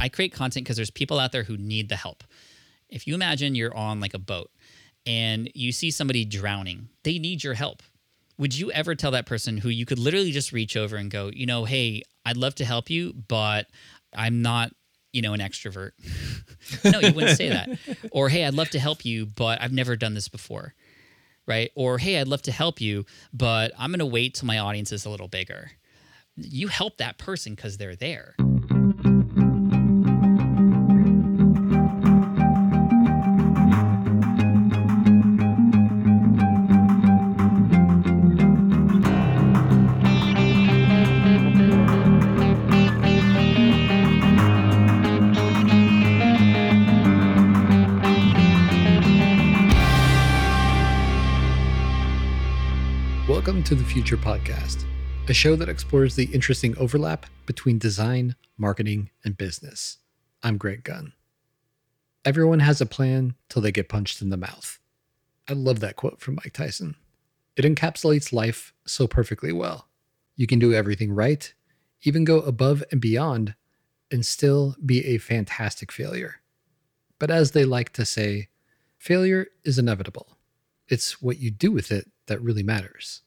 I create content because there's people out there who need the help. If you imagine you're on like a boat and you see somebody drowning, they need your help. Would you ever tell that person who you could literally just reach over and go, you know, hey, I'd love to help you, but I'm not, you know, an extrovert? no, you wouldn't say that. Or, hey, I'd love to help you, but I've never done this before. Right. Or, hey, I'd love to help you, but I'm going to wait till my audience is a little bigger. You help that person because they're there. To the Future Podcast, a show that explores the interesting overlap between design, marketing, and business. I'm Greg Gunn. Everyone has a plan till they get punched in the mouth. I love that quote from Mike Tyson. It encapsulates life so perfectly well. You can do everything right, even go above and beyond, and still be a fantastic failure. But as they like to say, failure is inevitable. It's what you do with it that really matters.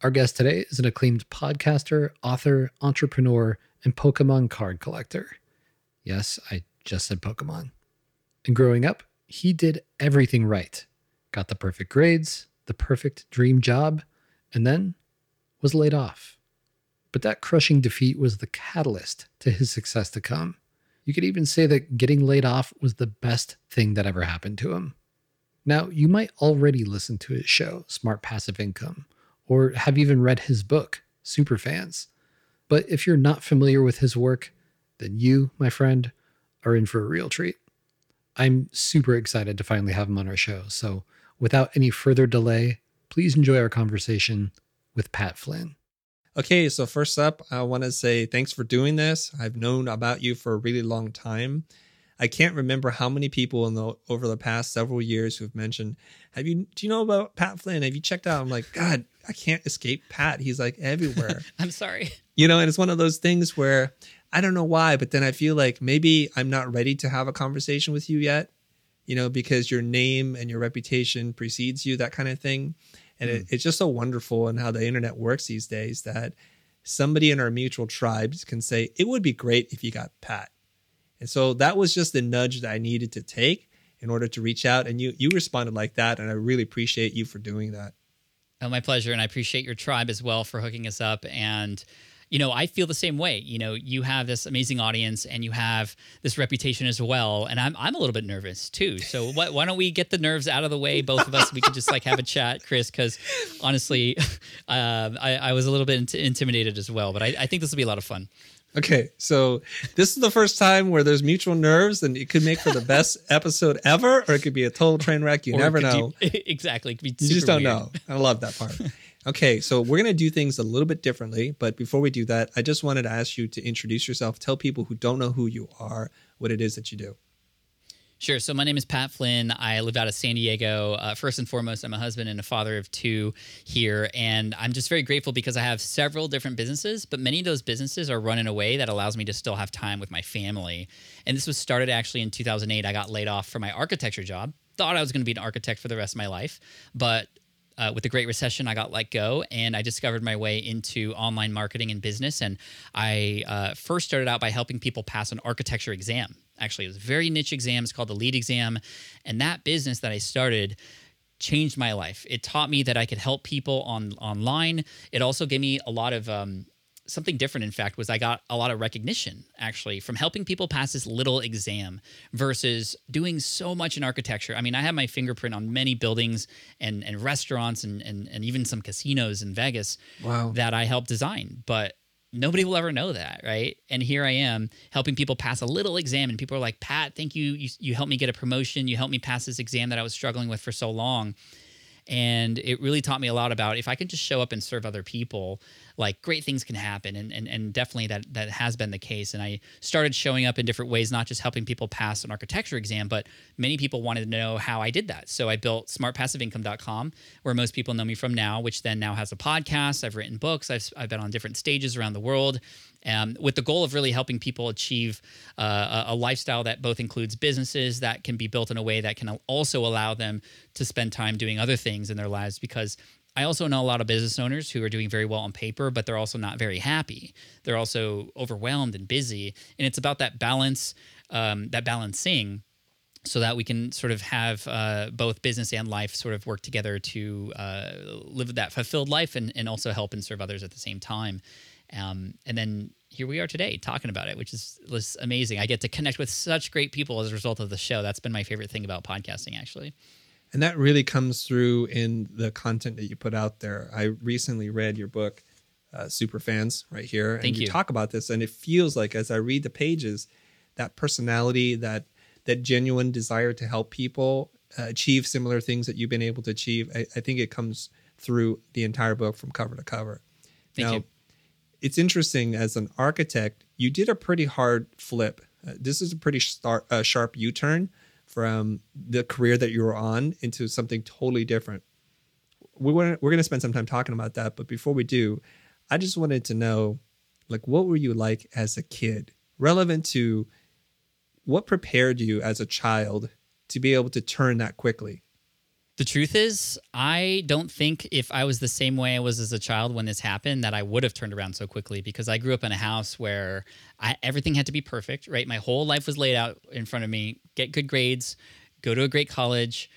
Our guest today is an acclaimed podcaster, author, entrepreneur, and Pokemon card collector. Yes, I just said Pokemon. And growing up, he did everything right got the perfect grades, the perfect dream job, and then was laid off. But that crushing defeat was the catalyst to his success to come. You could even say that getting laid off was the best thing that ever happened to him. Now, you might already listen to his show, Smart Passive Income, or have even read his book, Superfans. But if you're not familiar with his work, then you, my friend, are in for a real treat. I'm super excited to finally have him on our show. So, without any further delay, please enjoy our conversation with Pat Flynn. Okay, so first up, I want to say thanks for doing this. I've known about you for a really long time. I can't remember how many people in the over the past several years who've mentioned, "Have you? Do you know about Pat Flynn? Have you checked out?" I'm like, God, I can't escape Pat. He's like everywhere. I'm sorry. You know, and it's one of those things where I don't know why, but then I feel like maybe I'm not ready to have a conversation with you yet. You know, because your name and your reputation precedes you, that kind of thing. And mm. it, it's just so wonderful and how the internet works these days that somebody in our mutual tribes can say, it would be great if you got Pat. And so that was just the nudge that I needed to take in order to reach out. And you you responded like that. And I really appreciate you for doing that. Oh, my pleasure. And I appreciate your tribe as well for hooking us up. And you know, I feel the same way. You know, you have this amazing audience and you have this reputation as well. And I'm, I'm a little bit nervous too. So why, why don't we get the nerves out of the way? Both of us, we could just like have a chat, Chris, because honestly, uh, I, I was a little bit int- intimidated as well. But I, I think this will be a lot of fun. Okay, so this is the first time where there's mutual nerves, and it could make for the best episode ever, or it could be a total train wreck. You or never know. exactly, you just don't weird. know. I love that part. Okay, so we're gonna do things a little bit differently, but before we do that, I just wanted to ask you to introduce yourself. Tell people who don't know who you are what it is that you do. Sure. So my name is Pat Flynn. I live out of San Diego. Uh, first and foremost, I'm a husband and a father of two here, and I'm just very grateful because I have several different businesses, but many of those businesses are run in a way that allows me to still have time with my family. And this was started actually in 2008. I got laid off from my architecture job. Thought I was going to be an architect for the rest of my life, but uh, with the Great Recession, I got let go and I discovered my way into online marketing and business. And I uh, first started out by helping people pass an architecture exam. Actually, it was a very niche exam. It's called the LEED exam. And that business that I started changed my life. It taught me that I could help people on online. It also gave me a lot of um, something different in fact was i got a lot of recognition actually from helping people pass this little exam versus doing so much in architecture. I mean i have my fingerprint on many buildings and, and restaurants and, and, and even some casinos in vegas wow. that i helped design but nobody will ever know that right? And here i am helping people pass a little exam and people are like pat thank you. You, you helped me get a promotion. You helped me pass this exam that i was struggling with for so long and it really taught me a lot about if i can just show up and serve other people like great things can happen. And, and and definitely that that has been the case. And i started showing up in different ways not just helping people pass an architecture exam but many people wanted to know how i did that. So i built smartpassiveincome.com where most people know me from now which then now has a podcast. I've written books. I've, I've been on different stages around the world um, with the goal of really helping people achieve uh, a, lifestyle that both includes businesses that can be built in a way that can also allow them to spend time doing other things in their lives because I also know a lot of business owners who are doing very well on paper, but they're also not very happy. They're also overwhelmed and busy. And it's about that balance, um, that balancing so that we can sort of have uh, both business and life sort of work together to uh, live that fulfilled life and, and also help and serve others at the same time. Um, and then here we are today talking about it, which is was amazing. I get to connect with such great people as a result of the show. That's been my favorite thing about podcasting, actually. And that really comes through in the content that you put out there. I recently read your book, uh, Super Fans, right here. And Thank you you. talk about this, and it feels like as I read the pages, that personality, that that genuine desire to help people uh, achieve similar things that you've been able to achieve. I, I think it comes through the entire book from cover to cover. Thank now, you. It's interesting as an architect, you did a pretty hard flip. Uh, this is a pretty star, uh, sharp U turn from the career that you were on into something totally different. We want we're going to spend some time talking about that, but before we do, I just wanted to know, like, what were you like as a kid, relevant to what prepared you as a child to be able to turn that quickly. The truth is, I don't think if I was the same way I was as a child when this happened, that I would have turned around so quickly because I grew up in a house where I, everything had to be perfect, right? My whole life was laid out in front of me get good grades, go to a great college,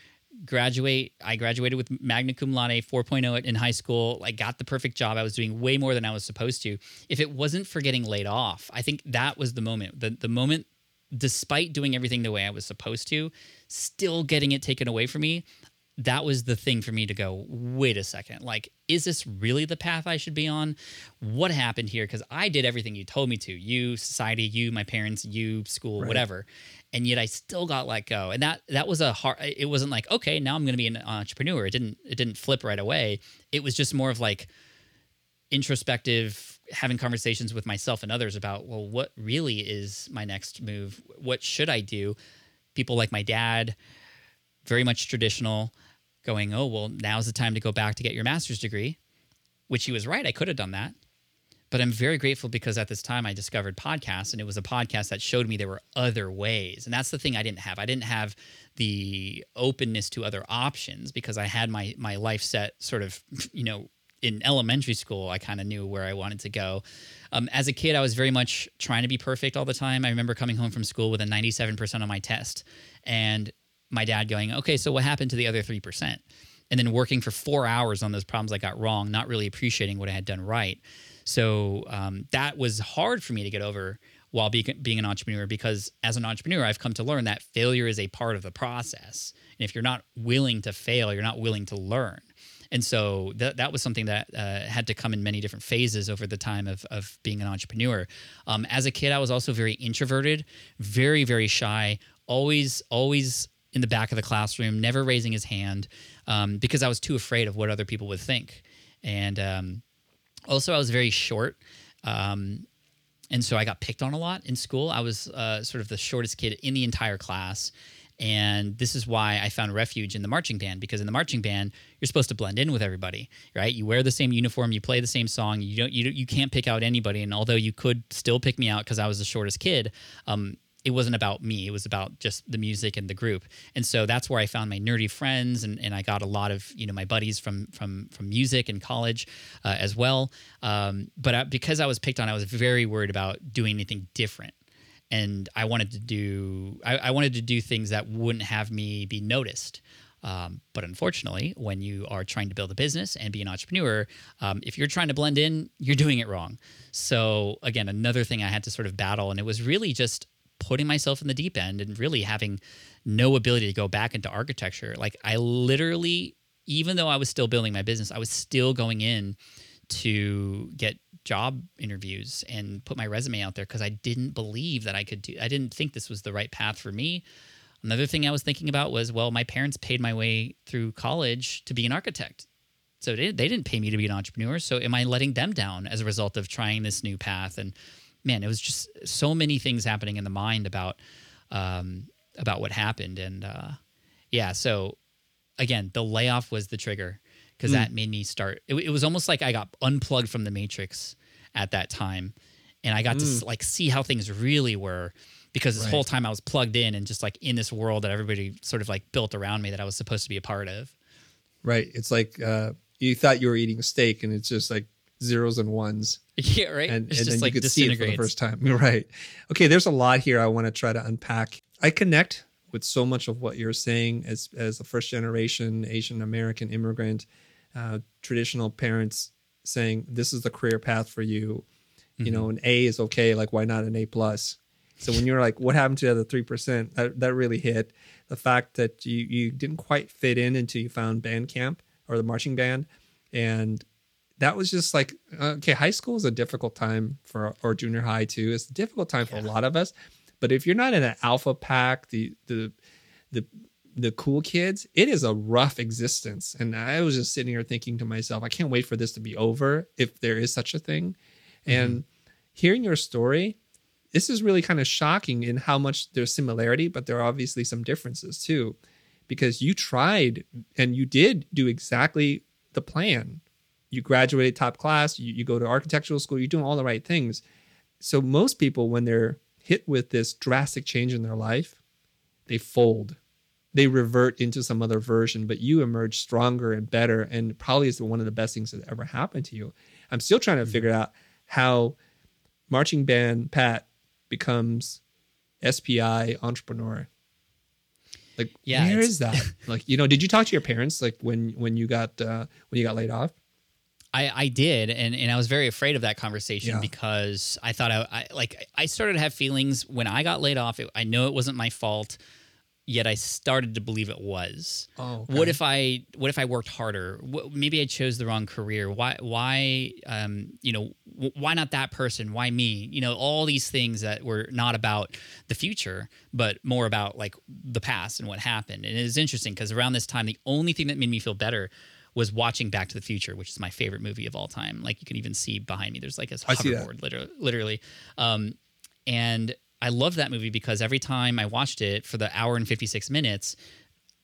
graduate. I graduated with magna cum laude 4.0 in high school. I got the perfect job. I was doing way more than I was supposed to. If it wasn't for getting laid off, I think that was the moment. The, the moment, despite doing everything the way I was supposed to, still getting it taken away from me that was the thing for me to go wait a second like is this really the path i should be on? What happened here? Because i did everything you told me to you society you my parents you school Right. whatever. And yet i still got let go. And that that was a hard it wasn't like okay now i'm going to be an entrepreneur. It didn't it didn't flip right away. It was just more of like introspective having conversations with myself and others about well what really is my next move? What should i do? People like my dad very much traditional, going, oh, well, now's the time to go back to get your master's degree, which he was right. I could have done that. But I'm very grateful because at this time I discovered podcasts and it was a podcast that showed me there were other ways. And that's the thing I didn't have. I didn't have the openness to other options because I had my my life set sort of, you know, in elementary school, I kind of knew where I wanted to go. Um, as a kid, I was very much trying to be perfect all the time. I remember coming home from school with a 97% on my test. And my dad going, okay, so what happened to the other 3%? And then working for four hours on those problems I got wrong, not really appreciating what I had done right. So um, that was hard for me to get over while be, being an entrepreneur because as an entrepreneur, I've come to learn that failure is a part of the process. And if you're not willing to fail, you're not willing to learn. And so that that was something that uh, had to come in many different phases over the time of, of being an entrepreneur. Um, as a kid, I was also very introverted, very, very shy, always, always in the back of the classroom, never raising his hand um, because I was too afraid of what other people would think. And um, also, I was very short. Um, and so I got picked on a lot in school. I was uh, sort of the shortest kid in the entire class. And this is why I found refuge in the marching band because in the marching band you're supposed to blend in with everybody, right? You wear the same uniform, you play the same song. You don't, you you can't pick out anybody. And although you could still pick me out because I was the shortest kid, um, it wasn't about me. It was about just the music and the group. And so that's where I found my nerdy friends, and, and I got a lot of you know my buddies from from from music and college uh, as well. Um, but I, because I was picked on, I was very worried about doing anything different and I wanted to do I, I wanted to do things that wouldn't have me be noticed. Um, but unfortunately, when you are trying to build a business and be an entrepreneur, um, if you're trying to blend in, you're doing it wrong. So again, another thing I had to sort of battle, and it was really just putting myself in the deep end and really having no ability to go back into architecture. Like I literally, even though I was still building my business, I was still going in to get job interviews and put my resume out there because I didn't believe that I could do. I didn't think this was the right path for me. Another thing I was thinking about was, well, my parents paid my way through college to be an architect. So they, didn't pay me to be an entrepreneur. So am I letting them down as a result of trying this new path? And man, it was just so many things happening in the mind about um, about what happened. And uh, yeah, so again, the layoff was the trigger because that made me start. It, it was almost like I got unplugged from the matrix at that time, and I got to like see how things really were because this Right. whole time I was plugged in and just like in this world that everybody sort of like built around me that I was supposed to be a part of. Right. It's like uh, you thought you were eating steak, and it's just like zeros and ones, Yeah, right. and, it's and just then like you could see it for the first time. Right. Okay. There's a lot here I want to try to unpack. I connect with so much of what you're saying as as a first generation Asian American immigrant, uh, traditional parents saying this is the career path for you. You know, an A is okay. Like, why not an A plus? So when you're like, what happened to the other three percent? That that really hit the fact that you you didn't quite fit in until you found band camp or the marching band, and that was just like okay. High school is a difficult time for or junior high too. It's a difficult time for a lot of us. But if you're not in an alpha pack, the the the the cool kids, it is a rough existence. And I was just sitting here thinking to myself, I can't wait for this to be over if there is such a thing. Mm-hmm. And hearing your story, this is really kind of shocking in how much there's similarity, but there are obviously some differences too, because you tried and you did do exactly the plan. You graduated top class, you, you go to architectural school, you're doing all the right things. So most people, when they're hit with this drastic change in their life, they fold. They revert into some other version, but you emerge stronger and better, and probably is one of the best things that ever happened to you. I'm still trying to figure out how marching band Pat becomes SPI entrepreneur. Like, Yeah, where is that? like, you know, did you talk to your parents like when when you got uh, when you got laid off? I, I did, and, and I was very afraid of that conversation Yeah. because I thought I, I like I started to have feelings when I got laid off. It, I know it wasn't my fault, yet I started to believe it was. Oh, What if I what if I worked harder? What, maybe I chose the wrong career. Why why um you know w- why not that person? Why me? You know all these things that were not about the future, but more about like the past and what happened. And it is interesting because around this time, the only thing that made me feel better was watching Back to the Future, which is my favorite movie of all time. Like you can even see behind me, there's like see hoverboard, literally. literally. Um, and I love that movie because every time I watched it for the hour and 56 minutes,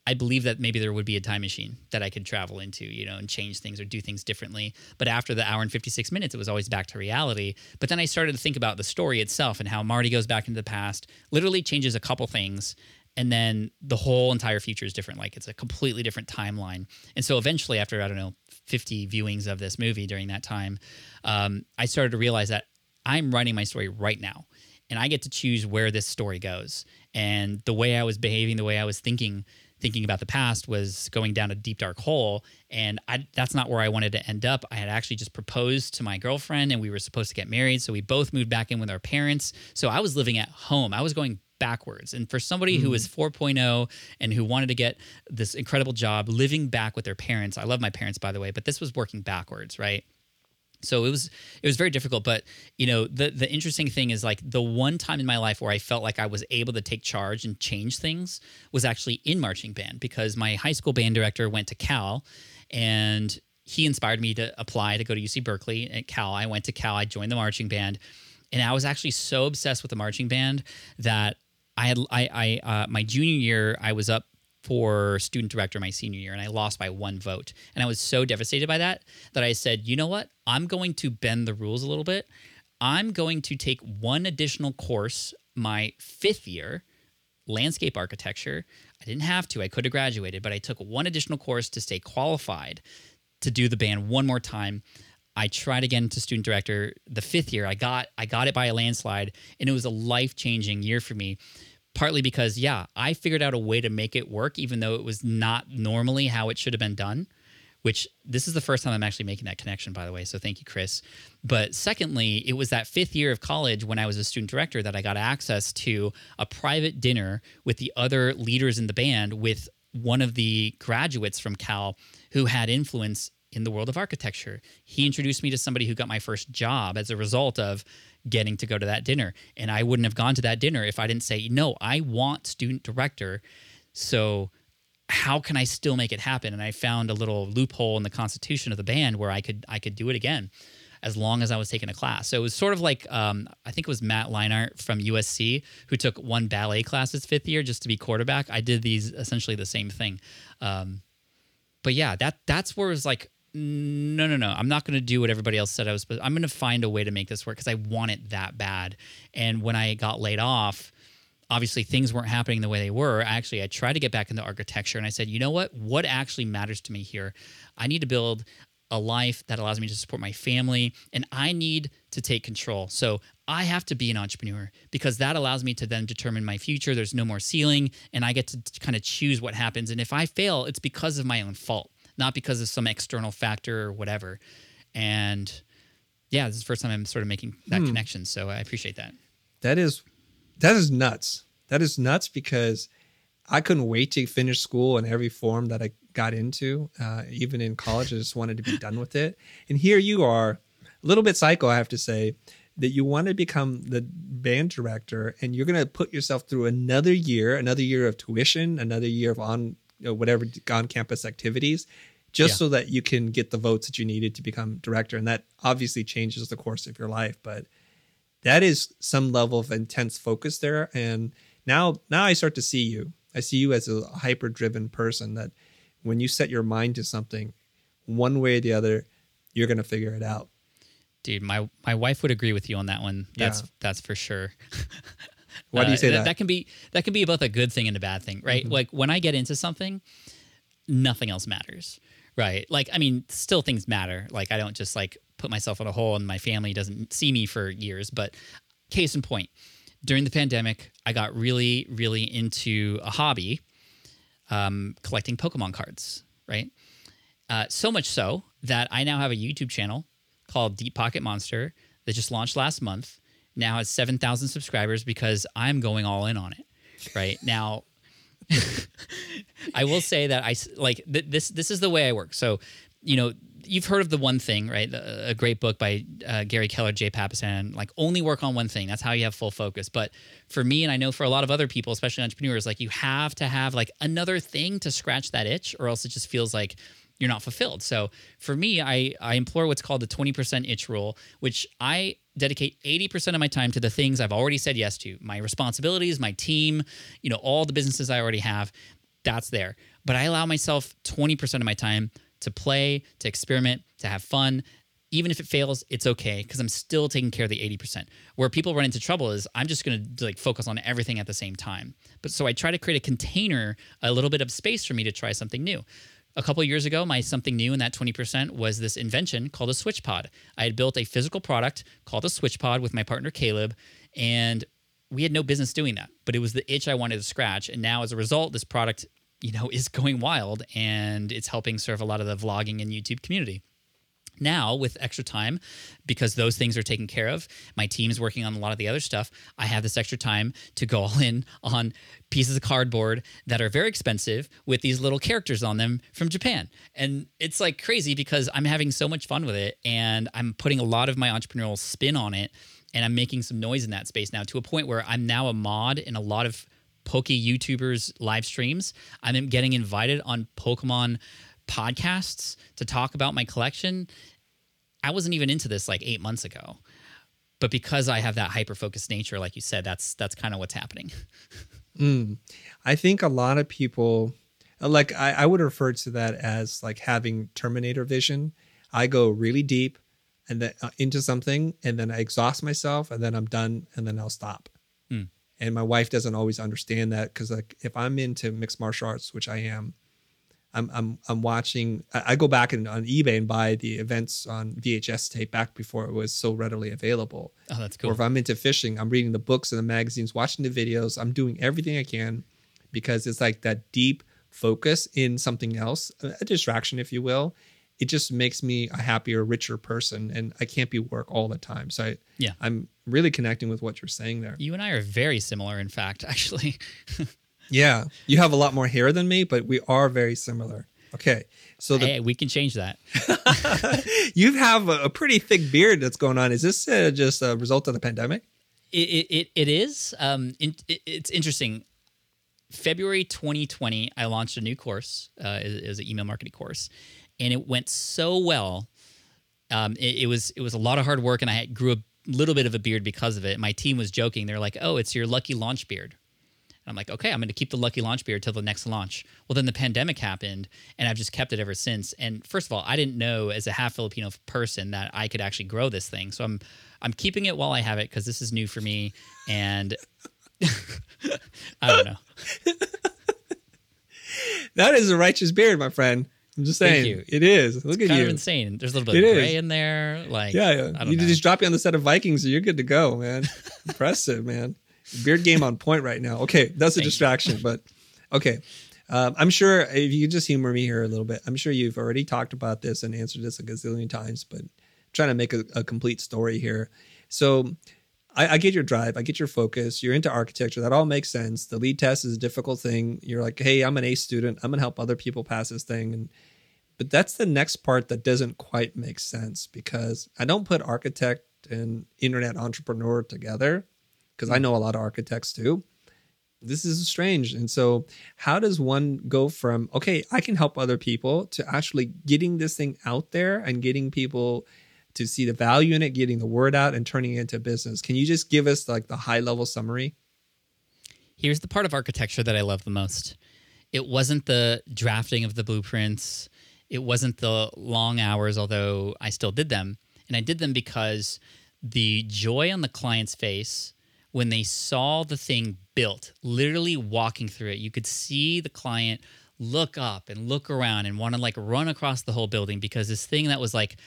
I believe that maybe there would be a time machine that I could travel into, you know, and change things or do things differently. But after the hour and 56 minutes, it was always back to reality. But then I started to think about the story itself and how Marty goes back into the past, literally changes a couple things. And then the whole entire future is different. Like it's a completely different timeline. And so eventually, after, I don't know, 50 viewings of this movie during that time, um, I started to realize that I'm writing my story right now and I get to choose where this story goes. And the way I was behaving, the way I was thinking, thinking about the past was going down a deep dark hole, and I, that's not where I wanted to end up. I had actually just proposed to my girlfriend, and we were supposed to get married. So we both moved back in with our parents. So I was living at home. I was going backwards. And for somebody who mm-hmm. was 4.0 and who wanted to get this incredible job living back with their parents, I love my parents by the way, but this was working backwards, right? so it was it was very difficult but you know the the interesting thing is like the one time in my life where i felt like i was able to take charge and change things was actually in marching band because my high school band director went to cal and he inspired me to apply to go to uc berkeley at cal i went to cal i joined the marching band and i was actually so obsessed with the marching band that i had i i uh, my junior year i was up for student director my senior year and I lost by one vote. And I was so devastated by that that I said, you know what? I'm going to bend the rules a little bit. I'm going to take one additional course my fifth year, landscape architecture. I didn't have to, I could have graduated, but I took one additional course to stay qualified to do the band one more time. I tried again to student director the fifth year. I got I got it by a landslide, and it was a life changing year for me partly because yeah i figured out a way to make it work even though it was not normally how it should have been done which this is the first time i'm actually making that connection by the way so thank you chris. But secondly it was that fifth year of college when i was a student director that i got access to a private dinner with the other leaders in the band with one of the graduates from cal who had influence in the world of architecture. He introduced me to somebody who got my first job as a result of getting to go to that dinner. And I wouldn't have gone to that dinner if I didn't say, no, I want student director. So how can I still make it happen? And I found a little loophole in the constitution of the band where I could I could do it again as long as I was taking a class. So it was sort of like um, I think it was Matt Leinart from USC who took one ballet class his fifth year just to be quarterback. I did these essentially the same thing. Um, but yeah, that that's where it was like no, no, no. I'm not going to do what everybody else said I was supposed. I'm going to find a way to make this work because I want it that bad. And when I got laid off, obviously things weren't happening the way they were. Actually, I tried to get back into architecture, and I said, you know what? What actually matters to me here? I need to build a life that allows me to support my family, and I need to take control. So I have to be an entrepreneur because that allows me to then determine my future. There's no more ceiling, and I get to kind of choose what happens. And if I fail, it's because of my own fault not because of some external factor or whatever. And yeah, this is the first time I'm sort of making that hmm. connection. So I appreciate that. That is that is nuts. That is nuts because I couldn't wait to finish school in every form that I got into. Uh, even in college, I just wanted to be done with it. And here you are, a little bit psycho, I have to say, that you want to become the band director and you're going to put yourself through another year, another year of tuition, another year of on you know, whatever on campus activities just yeah. so that you can get the votes that you needed to become director. And that obviously changes the course of your life but that is some level of intense focus there. And now now i start to see you. I see you as a hyper driven person that when you set your mind to something one way or the other you're going to figure it out. Dude my my wife would agree with you on that one. That's yeah. that's for sure Why do you say uh, that? That can be that can be both a good thing and a bad thing, right? Mm-hmm. Like when I get into something, nothing else matters, right? Like I mean, still things matter. Like I don't just like put myself in a hole and my family doesn't see me for years. But case in point, during the pandemic, I got really, really into a hobby, um, collecting Pokemon cards, right? Uh, so much so that I now have a YouTube channel called Deep Pocket Monster that just launched last month now has 7,000 subscribers because I'm going all in on it. Right now, I will say that I like th- this. This is the way I work. So, you know, you've heard of the one thing, right? The, a great book by uh, Gary Keller, Jay Papasan, like only work on one thing. That's how you have full focus. But for me, and I know for a lot of other people, especially entrepreneurs, like you have to have like another thing to scratch that itch, or else it just feels like you're not fulfilled. So for me, I, I employ what's called the 20% itch rule, which I dedicate 80% of my time to the things I've already said yes to my responsibilities, my team, you know, all the businesses I already have. That's there. But I allow myself 20% of my time to play, to experiment, to have fun. Even if it fails, it's okay because I'm still taking care of the 80%. Where people run into trouble is I'm just going to like focus on everything at the same time. But so I try to create a container, a little bit of space for me to try something new a couple years ago, my something new in that 20% was this invention called a switch pod. I had built a physical product called a switch pod with my partner Caleb, and we had no business doing that, but it was the itch I wanted to scratch. And now as a result, this product, you know, is going wild and it's helping serve a lot of the vlogging and YouTube community. Now, with extra time, because those things are taken care of, my team's working on a lot of the other stuff. I have this extra time to go all in on pieces of cardboard that are very expensive with these little characters on them from Japan. And it's like crazy because I'm having so much fun with it and I'm putting a lot of my entrepreneurial spin on it. And I'm making some noise in that space now to a point where I'm now a mod in a lot of Poke YouTubers live streams. I'm getting invited on Pokemon podcasts to talk about my collection. I wasn't even into this like eight months ago. But because I have that hyper focused nature, like you said, that's that's kind of what's happening. mm. I think a lot of people like I, I would refer to that as like having Terminator vision. I go really deep and then uh, into something and then I exhaust myself and then I'm done and then I'll stop. Mm. And my wife doesn't always understand that because like if I'm into mixed martial arts, which I am, I'm I'm I'm watching. I go back and on eBay and buy the events on VHS tape back before it was so readily available. Oh, that's cool. Or if I'm into fishing, I'm reading the books and the magazines, watching the videos. I'm doing everything I can because it's like that deep focus in something else, a distraction, if you will. It just makes me a happier, richer person, and I can't be work all the time. So I, yeah, I'm really connecting with what you're saying there. You and I are very similar, in fact, actually. Yeah, you have a lot more hair than me, but we are very similar. Okay, so the, hey, we can change that. you have a, a, pretty thick beard that's going on. Is this uh, just a result of the pandemic? It it, it is. Um, it, it's interesting. February 2020, I launched a new course. Uh, it, was an email marketing course, and it went so well. Um, it, it was it was a lot of hard work, and I grew a little bit of a beard because of it. My team was joking. They're like, "Oh, it's your lucky launch beard." I'm like, okay, I'm going to keep the Lucky Launch beer till the next launch. Well, then the pandemic happened, and I've just kept it ever since. And first of all, I didn't know as a half Filipino person that I could actually grow this thing. So I'm I'm keeping it while I have it because this is new for me, and I don't know. That is a righteous beard, my friend. I'm just Thank saying. you. It is. Look at Kind you. of insane. There's a little bit It of is. gray in there. Like Yeah, yeah. I don't You know. just drop you on the set of Vikings, and you're good to go, man. Impressive, man. Beard game on point right now. Okay, that's a Thank distraction, but okay. Um, I'm sure if you just humor me here a little bit, I'm sure you've already talked about this and answered this a gazillion times, but I'm trying to make a, a complete story here. So I, I get your drive, I get your focus. You're into architecture. That all makes sense. The LEED test is a difficult thing. You're like, hey, I'm an A student. I'm gonna help other people pass this thing, and but that's the next part that doesn't quite make sense because I don't put architect and internet entrepreneur together because I hmm. know a lot of architects too. This is strange. And so, how does one go from, okay, I can help other people to actually getting this thing out there and getting people to see the value in it, getting the word out and turning it into business? Can you just give us like the high level summary? Here's the part of architecture that I love the most. It wasn't the drafting of the blueprints. It wasn't the long hours, although I still did them. And I did them because the joy on the client's face when they saw the thing built, literally walking through it, you could see the client look up and look around and want to like run across the whole building because this thing that was like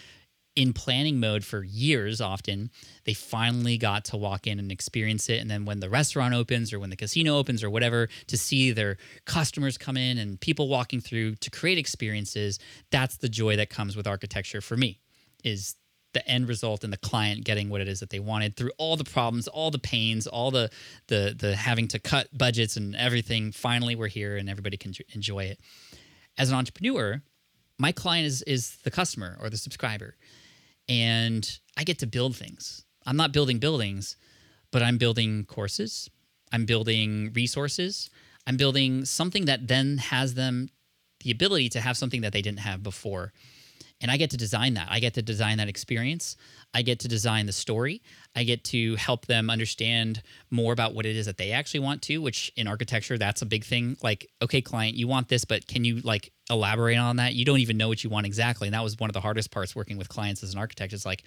in planning mode for years often they finally got to walk in and experience it. And then when the restaurant opens or when the casino opens or whatever to see their customers come in and people walking through to create experiences that's the joy that comes with architecture for me is the end result and the client getting what it is that they wanted through all the problems all the pains all the the the having to cut budgets and everything finally we're here and everybody can enjoy it as an entrepreneur my client is is the customer or the subscriber and I get to build things. I'm not building buildings, but I'm building courses. I'm building resources. I'm building something that then has them the ability to have something that they didn't have before. And I get to design that. I get to design that experience. I get to design the story. I get to help them understand more about what it is that they actually want to, which in architecture, that's a big thing. Like, okay, client, you want this, but can you like elaborate on that? You don't even know what you want exactly. And that was one of the hardest parts working with clients as an architect. It's like,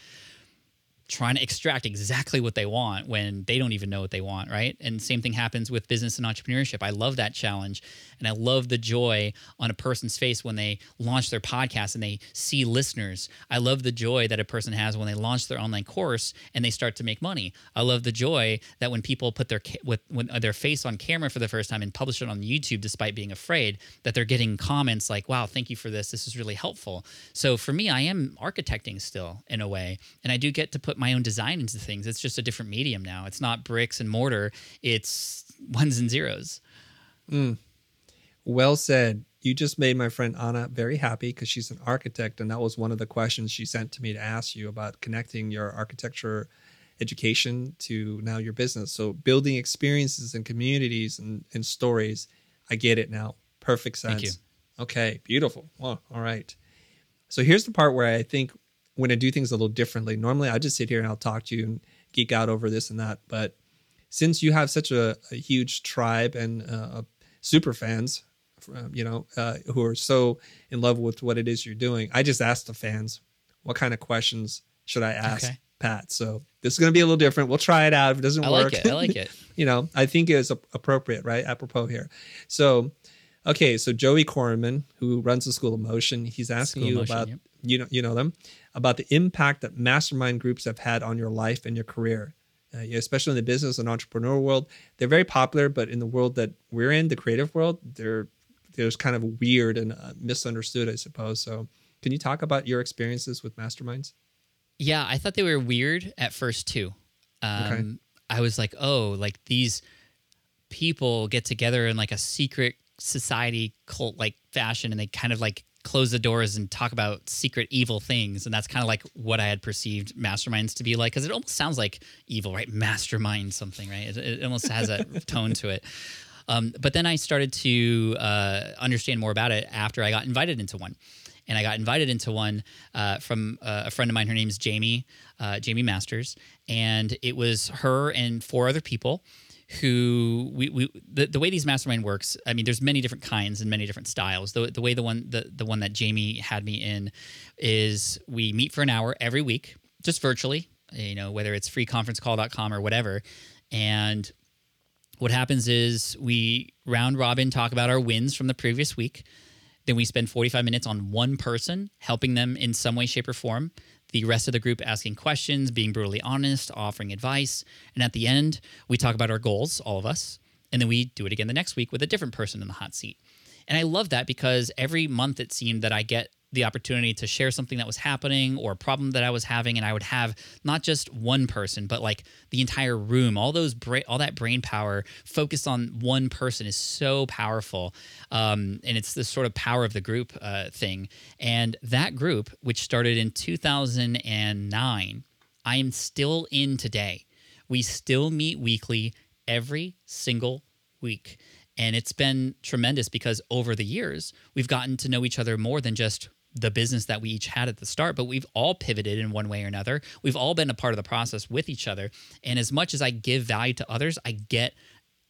trying to extract exactly what they want when they don't even know what they want, right? And same thing happens with business and entrepreneurship. I love that challenge and I love the joy on a person's face when they launch their podcast and they see listeners. I love the joy that a person has when they launch their online course and they start to make money. I love the joy that when people put their with when uh, their face on camera for the first time and publish it on YouTube despite being afraid that they're getting comments like, "Wow, thank you for this. This is really helpful." So for me, I am architecting still in a way, and I do get to put my own design into things. It's just a different medium now. It's not bricks and mortar. It's ones and zeros. Hmm. Well said. You just made my friend Anna very happy because she's an architect, and that was one of the questions she sent to me to ask you about connecting your architecture education to now your business. So building experiences and communities and, and stories. I get it now. Perfect sense. Thank you. Okay, beautiful. Well, all right. So here's the part where I think when I do things a little differently, normally I just sit here and I'll talk to you and geek out over this and that. But since you have such a, a huge tribe and uh, super fans, um, you know, uh, who are so in love with what it is you're doing, I just asked the fans, what kind of questions should I ask Okay. Pat? So this is going to be a little different. We'll try it out. If it doesn't I work, like it. I like it. you know, I think it's appropriate, right? Apropos here. So, okay, so Joey Korenman, who runs the School of Motion, he's asking School you Motion, about yep. you know you know them about the impact that mastermind groups have had on your life and your career, uh, especially in the business and entrepreneur world. They're very popular, but in the world that we're in, the creative world, they're there's kind of weird and uh, misunderstood, I suppose. So, can you talk about your experiences with masterminds? Yeah, I thought they were weird at first too. Um, Okay. I was like, oh, like these people get together in like a secret society cult like fashion and they kind of like close the doors and talk about secret evil things. And that's kind of like what I had perceived masterminds to be like. Cause it almost sounds like evil, right? Mastermind something, right? It, it almost has that tone to it. Um, but then I started to uh, understand more about it after I got invited into one. And I got invited into one uh, from uh, a friend of mine. Her name's Jaime, uh, Jaime Masters. And it was her and four other people who we, we the, the way these mastermind works i mean there's many different kinds and many different styles. The, the way the one the, the one that jaime had me in is we meet for an hour every week just virtually you know whether it's freeconferencecall.com or whatever. And what happens is we round robin talk about our wins from the previous week. Then we spend 45 minutes on one person helping them in some way shape or form the rest of the group asking questions, being brutally honest, offering advice. And at the end, we talk about our goals, all of us. And then we do it again the next week with a different person in the hot seat. And I love that because every month it seemed that I get the opportunity to share something that was happening or a problem that I was having, and I would have not just one person, but like the entire room. All those bra- all that brain power focused on one person is so powerful, um, and it's this sort of power of the group uh, thing. And that group, which started in 2009, I am still in today. We still meet weekly every single week. And it's been tremendous because over the years, we've gotten to know each other more than just the business that we each had at the start, but we've all pivoted in one way or another. We've all been a part of the process with each other. And as much as I give value to others, I get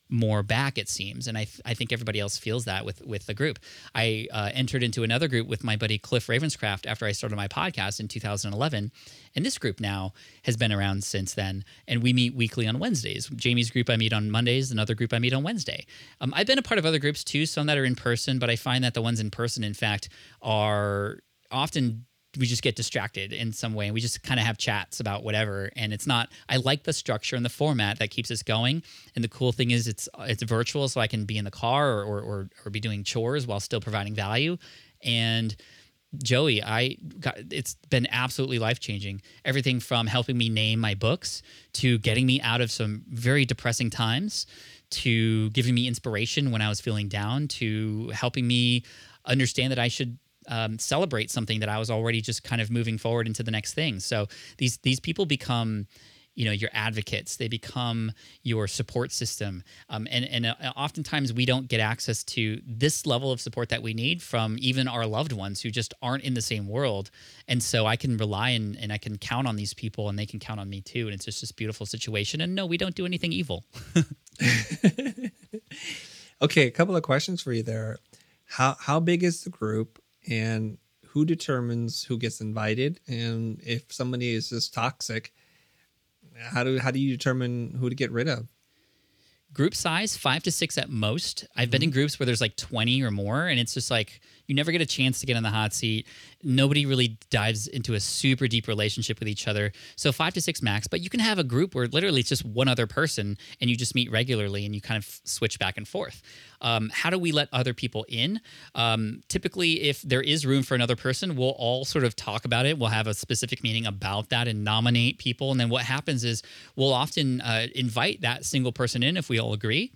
more back it seems. And I, th- I think everybody else feels that with with the group. I uh, entered into another group with my buddy cliff ravenscraft after i started my podcast in 2011 and this group now has been around since then. And we meet weekly on wednesdays. Jaime's group i meet on mondays another group i meet on wednesday. Um, i've been a part of other groups too some that are in person but i find that the ones in person in fact are often we just get distracted in some way and we just kind of have chats about whatever. And it's not i like the structure and the format that keeps us going. And the cool thing is it's it's virtual so i can be in the car or or, or, or be doing chores while still providing value. And Joey, I got it's been absolutely life changing. Everything from helping me name my books to getting me out of some very depressing times to giving me inspiration when I was feeling down to helping me understand that I should um, celebrate something that I was already just kind of moving forward into the next thing. So these these people become you know your advocates. They become your support system. Um, and and uh, oftentimes we don't get access to this level of support that we need from even our loved ones who just aren't in the same world. And so i can rely and, and i can count on these people and they can count on me too. And it's just this beautiful situation. And no we don't do anything evil. Okay a couple of questions for you there. How how big is the group and who determines who gets invited and if somebody is just toxic how do how do you determine who to get rid of? Group size five to six at most. I've been in mm-hmm. groups where there's like 20 or more and it's just like you never get a chance to get in the hot seat. Nobody really dives into a super deep relationship with each other. So five to six max but you can have a group where literally it's just one other person and you just meet regularly and you kind of switch back and forth. Um, how do we let other people in? Um, typically if there is room for another person we'll all sort of talk about it. We'll have a specific meeting about that and nominate people. And then what happens is we'll often uh, invite that single person in if we all agree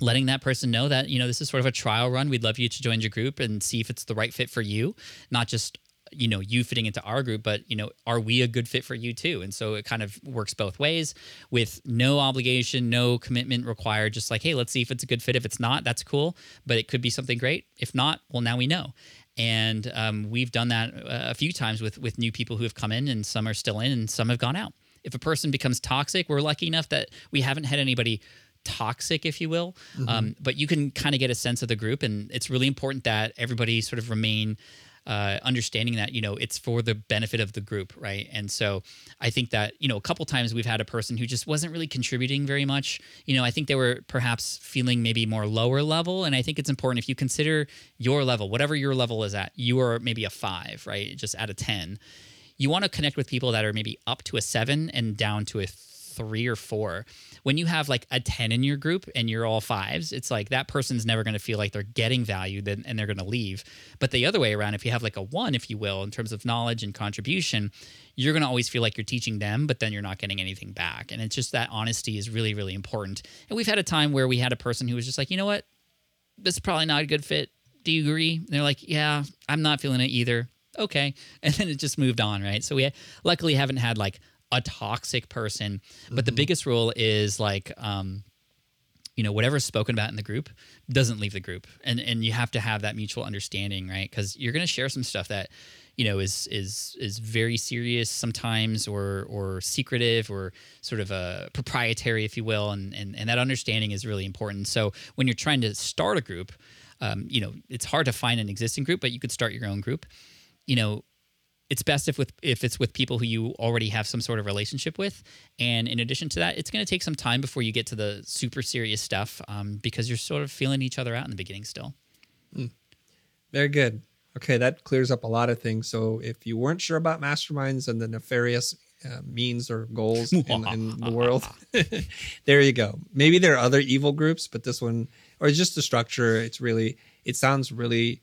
letting that person know that you know this is sort of a trial run. We'd love you to join your group and see if it's the right fit for you. Not just you know you fitting into our group but you know are we a good fit for you too? And so it kind of works both ways with no obligation no commitment required. Just like hey let's see if it's a good fit. If it's not that's cool but it could be something great. If not well now we know. And um, we've done that a few times with with new people who have come in and some are still in and some have gone out. If a person becomes toxic we're lucky enough that we haven't had anybody toxic, if you will. Mm-hmm. Um, but you can kind of get a sense of the group, and it's really important that everybody sort of remain. Uh, understanding that you know it's for the benefit of the group right and so i think that you know a couple times we've had a person who just wasn't really contributing very much you know i think they were perhaps feeling maybe more lower level and i think it's important if you consider your level whatever your level is at you are maybe a five right just out of ten you want to connect with people that are maybe up to a seven and down to a three or four. When you have like a 10 in your group and you're all fives, it's like that person's never going to feel like they're getting value and they're going to leave. But the other way around, if you have like a one, if you will, in terms of knowledge and contribution, you're going to always feel like you're teaching them, but then you're not getting anything back. And it's just that honesty is really, really important. And we've had a time where we had a person who was just like, you know what? This is probably not a good fit. Do you agree? And they're like, yeah, I'm not feeling it either okay and then it just moved on right so we luckily haven't had like a toxic person. But mm-hmm. the biggest rule is like, um, you know, whatever's spoken about in the group doesn't leave the group, and and you have to have that mutual understanding, right? Because you're going to share some stuff that you know is is is very serious sometimes or or secretive or sort of a proprietary if you will and and, and that understanding is really important so when you're trying to start a group um, you know it's hard to find an existing group but you could start your own group you know it's best if with if it's with people who you already have some sort of relationship with and in addition to that it's going to take some time before you get to the super serious stuff um, because you're sort of feeling each other out in the beginning still Very good. Okay, that clears up a lot of things. So if you weren't sure about masterminds and the nefarious uh, means or goals in, in the world, there you go. Maybe there are other evil groups, but this one, or just the structure, it's really, it sounds really,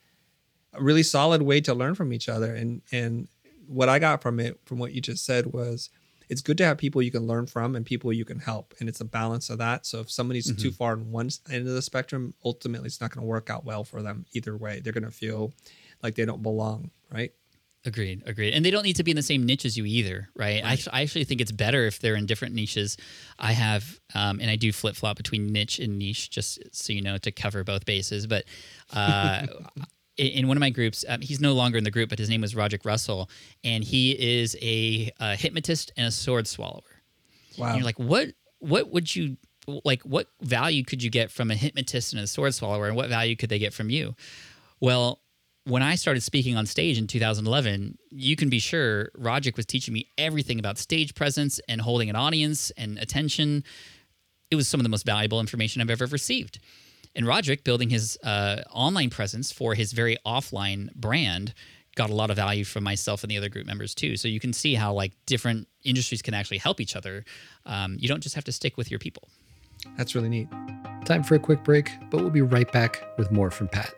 a really solid way to learn from each other. And and what I got from it, from what you just said, was it's good to have people you can learn from and people you can help, and it's a balance of that. So if somebody's too far on one end of the spectrum, ultimately it's not going to work out well for them either way. They're going to feel like they don't belong, right? Agreed, agreed. And they don't need to be in the same niche as you either, right? I, I actually think it's better if they're in different niches. I have, um, and I do flip flop between niche and niche, just so you know, to cover both bases. But uh, in, one of my groups, um, he's no longer in the group, but his name was Roderick Russell, and he is a, a hypnotist and a sword swallower. Wow. And you're like, what? What would you like? What value could you get from a hypnotist and a sword swallower, and what value could they get from you? Well, when I started speaking on stage in 2011, you can be sure Roderick was teaching me everything about stage presence and holding an audience and attention. It was some of the most valuable information I've ever received. And Roderick, building his uh, online presence for his very offline brand, got a lot of value from myself and the other group members too. So you can see how like different industries can actually help each other. Um, you don't just have to stick with your people. That's really neat. Time for a quick break, but we'll be right back with more from Pat.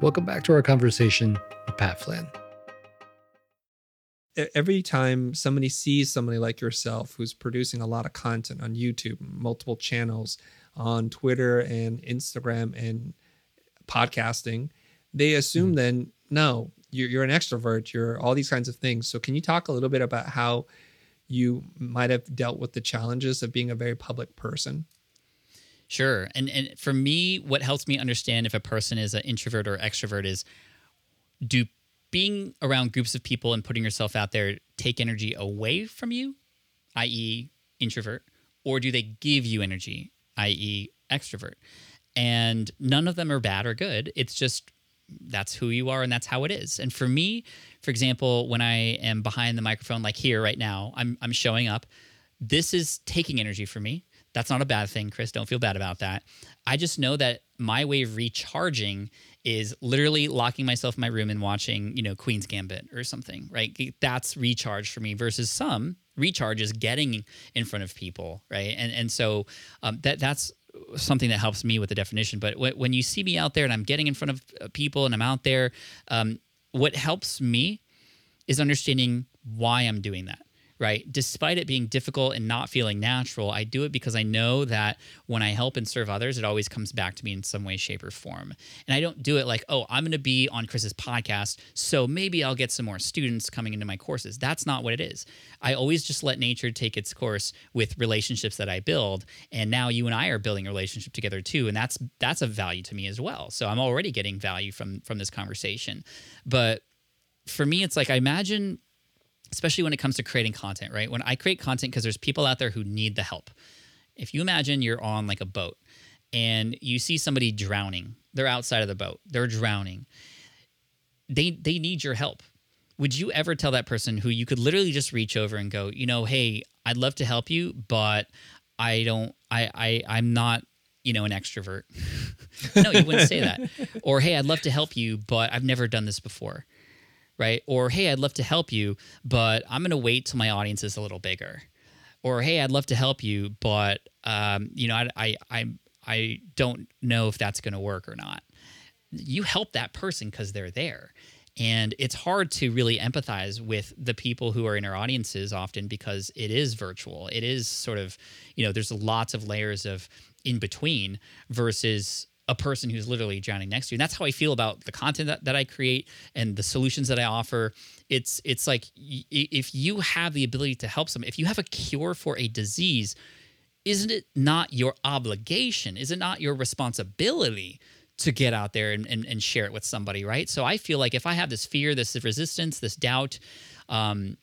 Welcome back to our conversation with Pat Flynn. Every time somebody sees somebody like yourself who's producing a lot of content on YouTube, multiple channels, on Twitter and Instagram and podcasting, they assume hmm. then, no, you're, you're an extrovert, you're all these kinds of things. So, can you talk a little bit about how you might have dealt with the challenges of being a very public person? Sure. And and for me, what helps me understand if a person is an introvert or extrovert is do being around groups of people and putting yourself out there take energy away from you, i.e., introvert, or do they give you energy, i.e., extrovert? And none of them are bad or good. It's just that's who you are and that's how it is. And for me, for example, when I am behind the microphone, like here right now, I'm I'm showing up. This is taking energy for me. That's not a bad thing, Chris. Don't feel bad about that. I just know that my way of recharging is literally locking myself in my room and watching, you know, Queen's Gambit or something, right? That's recharge for me versus some recharge is getting in front of people, right? And and so um, that that's something that helps me with the definition. But when, when you see me out there and I'm getting in front of uh, people and I'm out there, um, what helps me is understanding why I'm doing that. Right. Despite it being difficult and not feeling natural, I do it because I know that when I help and serve others, it always comes back to me in some way, shape, or form. And I don't do it like, oh, I'm going to be on Chris's podcast, so maybe I'll get some more students coming into my courses. That's not what it is. I always just let nature take its course with relationships that I build. And now you and I are building a relationship together too. And that's that's a value to me as well. So I'm already getting value from from this conversation. But for me, it's like I imagine especially when it comes to creating content, right? When I create content, because there's people out there who need the help. If you imagine you're on like a boat and you see somebody drowning, they're outside of the boat, they're drowning. They they need your help. Would you ever tell that person who you could literally just reach over and go, you know, hey, I'd love to help you, but I don't, I, I, I'm not, you know, an extrovert. no, you wouldn't say that. Or hey, I'd love to help you, but I've never done this before right? Or hey, I'd love to help you, but I'm going to wait till my audience is a little bigger. Or hey, I'd love to help you, but um, you know, I I I, I don't know if that's going to work or not. You help that person because they're there. And it's hard to really empathize with the people who are in our audiences often because it is virtual. It is sort of, you know, there's lots of layers of in between versus a person who's literally drowning next to you. And that's how I feel about the content that, that I create and the solutions that I offer. It's it's like y- if you have the ability to help someone, if you have a cure for a disease, isn't it not your obligation? Is it not your responsibility to get out there and, and, and share it with somebody, right? So I feel like if I have this fear, this resistance, this doubt, um,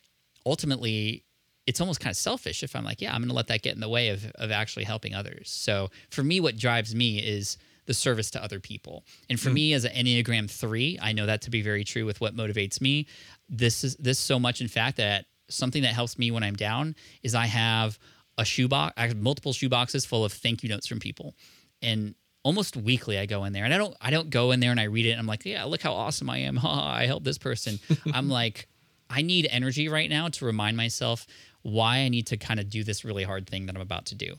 ultimately it's almost kind of selfish if I'm like, yeah, I'm going to let that get in the way of, of actually helping others. So for me, what drives me is the service to other people. And for mm. me as an Enneagram 3, I know that to be very true with what motivates me. This is this so much in fact that something that helps me when I'm down is I have a shoebox, I have multiple shoe boxes full of thank you notes from people. And almost weekly I go in there and I don't I don't go in there and I read it and I'm like, yeah, look how awesome I am. Ha, I helped this person. I'm like I need energy right now to remind myself why I need to kind of do this really hard thing that I'm about to do.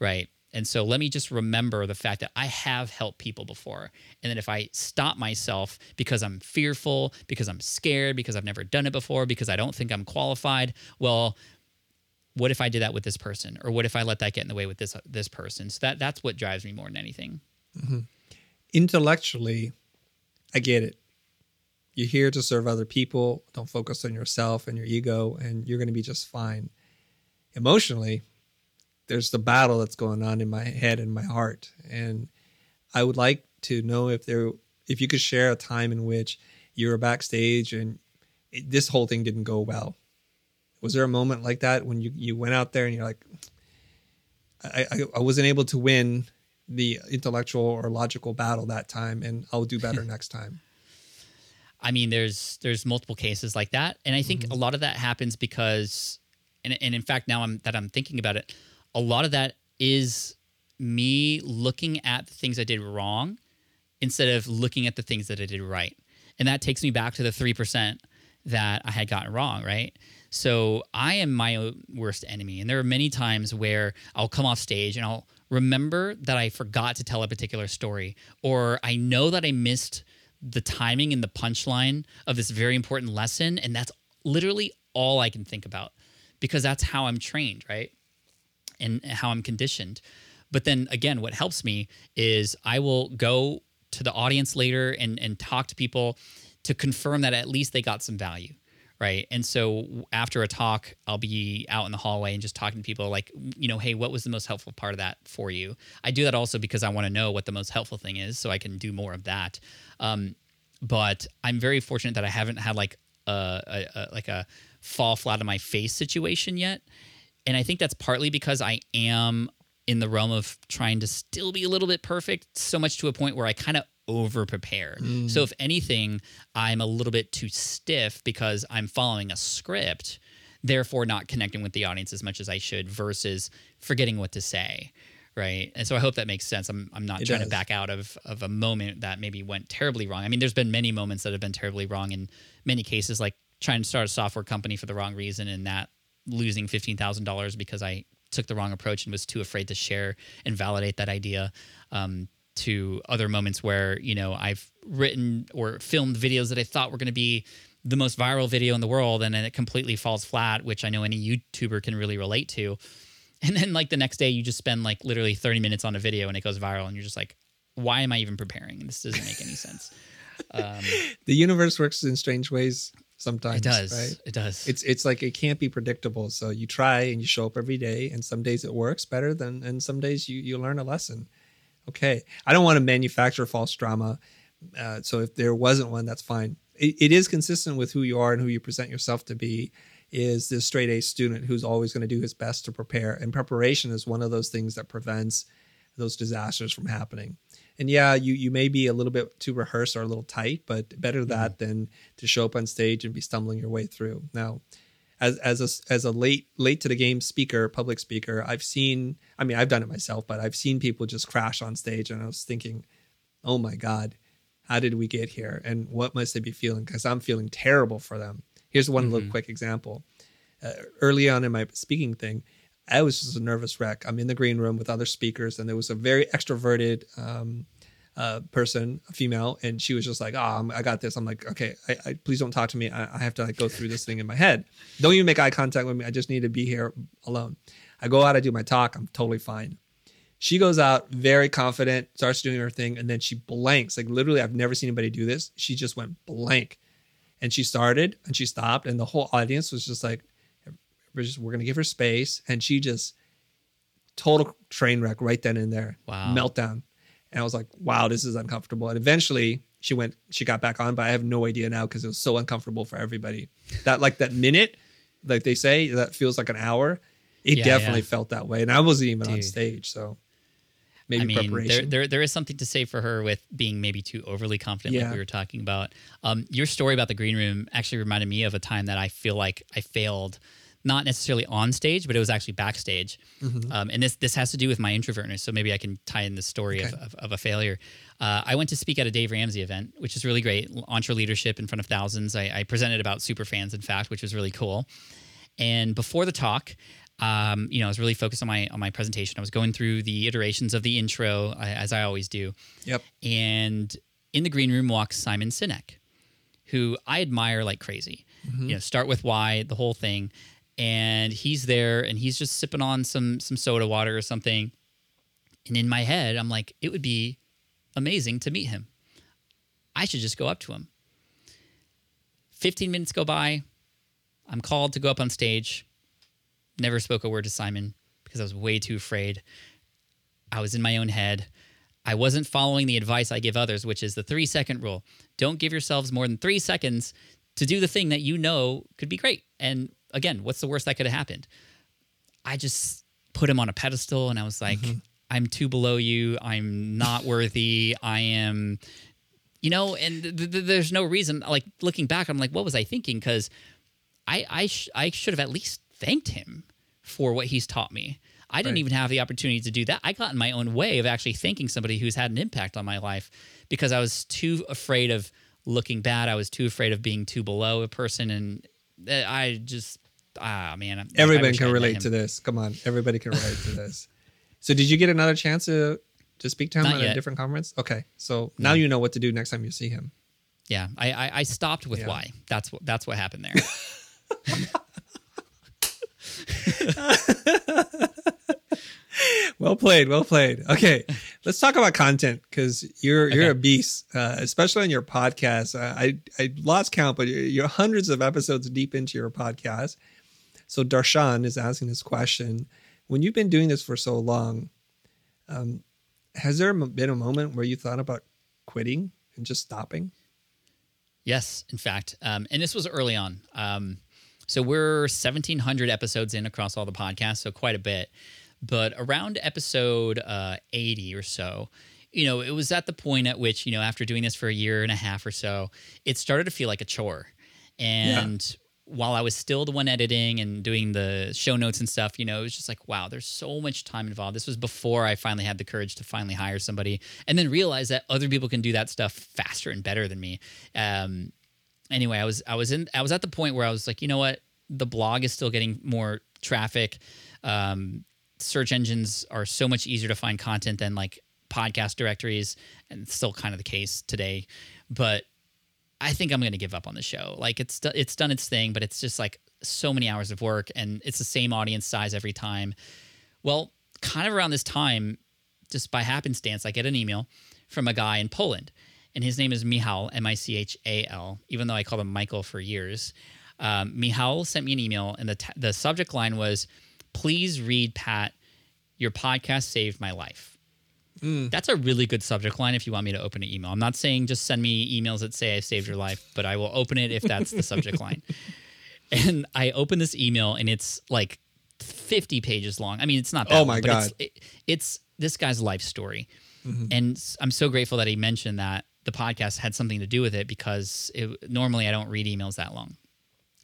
Right? And so let me just remember the fact that I have helped people before. And then if I stop myself because I'm fearful, because I'm scared, because I've never done it before, because I don't think I'm qualified, well, what if I did that with this person, or what if I let that get in the way with this this person? So that that's what drives me more than anything. Mm-hmm. Intellectually, I get it. You're here to serve other people. Don't focus on yourself and your ego, and you're going to be just fine. Emotionally, there's the battle that's going on in my head and my heart, and I would like to know if there, if you could share a time in which you were backstage and it, this whole thing didn't go well was there a moment like that when you, you went out there and you're like, I, I, I wasn't able to win the intellectual or logical battle that time, and I'll do better next time. I mean, there's there's multiple cases like that, and I think mm-hmm. a lot of that happens because, and, and in fact, now I'm that I'm thinking about it, a lot of that is me looking at the things I did wrong instead of looking at the things that I did right, and that takes me back to the three percent that I had gotten wrong, right? So I am my worst enemy. And there are many times where I'll come off stage and I'll remember that I forgot to tell a particular story, or I know that I missed the timing and the punchline of this very important lesson. And that's literally all I can think about because that's how I'm trained, right? And how I'm conditioned. But then again, what helps me is I will go to the audience later and, and talk to people to confirm that at least they got some value right? And so after a talk i'll be out in the hallway and just talking to people like you know hey what was the most helpful part of that for you? I do that also because i want to know what the most helpful thing is so i can do more of that. Um, but i'm very fortunate that i haven't had like a, a, a like a fall flat on my face situation yet and i think that's partly because i am in the realm of trying to still be a little bit perfect so much to a point where i kind of over prepare. Mm. So if anything, I'm a little bit too stiff because I'm following a script, therefore not connecting with the audience as much as I should versus forgetting what to say. Right. And so I hope that makes sense. I'm, I'm not it trying does. to back out of, of a moment that maybe went terribly wrong. I mean, there's been many moments that have been terribly wrong in many cases, like trying to start a software company for the wrong reason and that losing $15,000 because I took the wrong approach and was too afraid to share and validate that idea. Um, to other moments where you know I've written or filmed videos that I thought were going to be the most viral video in the world, and then it completely falls flat, which I know any YouTuber can really relate to. And then like the next day, you just spend like literally 30 minutes on a video and it goes viral, and you're just like, why am I even preparing? This doesn't make any sense. Um, the universe works in strange ways sometimes. It does. Right? It does. It's it's like it can't be predictable. So you try and you show up every day, and some days it works better than, and some days you you learn a lesson. Okay. I don't want to manufacture false drama. Uh, so if there wasn't one, that's fine. It, it is consistent with who you are and who you present yourself to be. Is this straight A student who's always going to do his best to prepare? And preparation is one of those things that prevents those disasters from happening. And yeah, you you may be a little bit too rehearsed or a little tight, but better mm-hmm. that than to show up on stage and be stumbling your way through. Now, as as a as a late late to the game speaker, public speaker, I've seen. I mean, I've done it myself, but I've seen people just crash on stage, and I was thinking, oh my god, how did we get here, and what must they be feeling? Because I'm feeling terrible for them. Here's one mm-hmm. little quick example. Uh, early on in my speaking thing, I was just a nervous wreck. I'm in the green room with other speakers, and there was a very extroverted. Um, uh, person, a female, and she was just like, "Oh, I got this." I'm like, "Okay, I, I, please don't talk to me. I, I have to like go through this thing in my head. Don't even make eye contact with me. I just need to be here alone." I go out, I do my talk. I'm totally fine. She goes out very confident, starts doing her thing, and then she blanks. Like literally, I've never seen anybody do this. She just went blank, and she started and she stopped, and the whole audience was just like, "We're just we're gonna give her space," and she just total train wreck right then and there. Wow, meltdown And I was like, wow, this is uncomfortable. And eventually she went, she got back on, but I have no idea now because it was so uncomfortable for everybody. That like that minute, like they say, that feels like an hour. It Yeah, definitely yeah. felt that way. And I wasn't even on stage. So maybe I mean, there, preparation. there there is something to say for her with being maybe too overly confident, Yeah. like we were talking about. Um, your story about the green room actually reminded me of a time that I feel like I failed, not necessarily on stage, but it was actually backstage. Mm-hmm. Um, and this this has to do with my introvertness, so maybe I can tie in the story of, Okay. of, of a failure. Uh, I went to speak at a Dave Ramsey event, which is really great. EntreLeadership in front of thousands. I, I presented about super fans, in fact, which was really cool. And before the talk, um, you know, I was really focused on my on my presentation. I was going through the iterations of the intro, as I always do. yep. And in the green room walks Simon Sinek, who I admire like crazy. You know, start with why, the whole thing. And he's there and he's just sipping on some some soda water or something. And in my head, I'm like, it would be amazing to meet him. I should just go up to him. 15 minutes go by. I'm called to go up on stage. Never spoke a word to Simon because I was way too afraid. I was in my own head. I wasn't following the advice I give others, which is the three second rule. Don't give yourselves more than three seconds to do the thing that you know could be great. And again, what's the worst that could have happened? I just put him on a pedestal and I was like, mm-hmm. I'm too below you. I'm not worthy. I am, you know, and th- th- there's no reason. Like looking back, I'm like, what was I thinking? Because I I, sh- I should have at least thanked him for what he's taught me. I didn't Right. even have the opportunity to do that. I got in my own way of actually thanking somebody who's had an impact on my life because I was too afraid of looking bad. I was too afraid of being too below a person, and I just ah man, I- I Everybody can relate to this. Come on. Everybody can relate to this. So did you get another chance to to speak to him Not at a different conference? Okay. So now you know what to do next time you see him. Yeah, I I, I stopped with Yeah. why. That's what that's what happened there. Well played, well played. Okay, let's talk about content because you're you're a beast, uh, especially on your podcast. Uh, I I lost count, but you're, you're hundreds of episodes deep into your podcast. So Darshan is asking this question: When you've been doing this for so long, um, has there been a moment where you thought about quitting and just stopping? Yes, in fact, um, and this was early on. Um, so we're 1,700 episodes in across all the podcasts, so quite a bit. But around episode uh, 80 or so, you know, it was at the point at which, you know, after doing this for a year and a half or so, it started to feel like a chore. And while I was still the one editing and doing the show notes and stuff, you know, it was just like, wow, there's so much time involved. This was before I finally had the courage to finally hire somebody and then realize that other people can do that stuff faster and better than me. Um, anyway, I was I was in I was at the point where I was like, you know what, the blog is still getting more traffic. Um, search engines are so much easier to find content than like podcast directories, and still kind of the case today. But I think I'm going to give up on the show. Like it's it's done its thing, but it's just like so many hours of work, and it's the same audience size every time. Well, kind of around this time, just by happenstance, I get an email from a guy in Poland, and his name is Michal, M I C H A L, even though I called him Michael for years. Um, Michal sent me an email, and the, t- the subject line was, Please read, Pat, your podcast saved my life. Hmm. That's a really good subject line if you want me to open an email. I'm not saying just send me emails that say I saved your life, but I will open it if that's the subject line. And I open this email and it's like 50 pages long. I mean, it's not that Oh long, my but it's, God. it, it's this guy's life story. Mm-hmm. And I'm so grateful that he mentioned that the podcast had something to do with it because it, normally I don't read emails that long.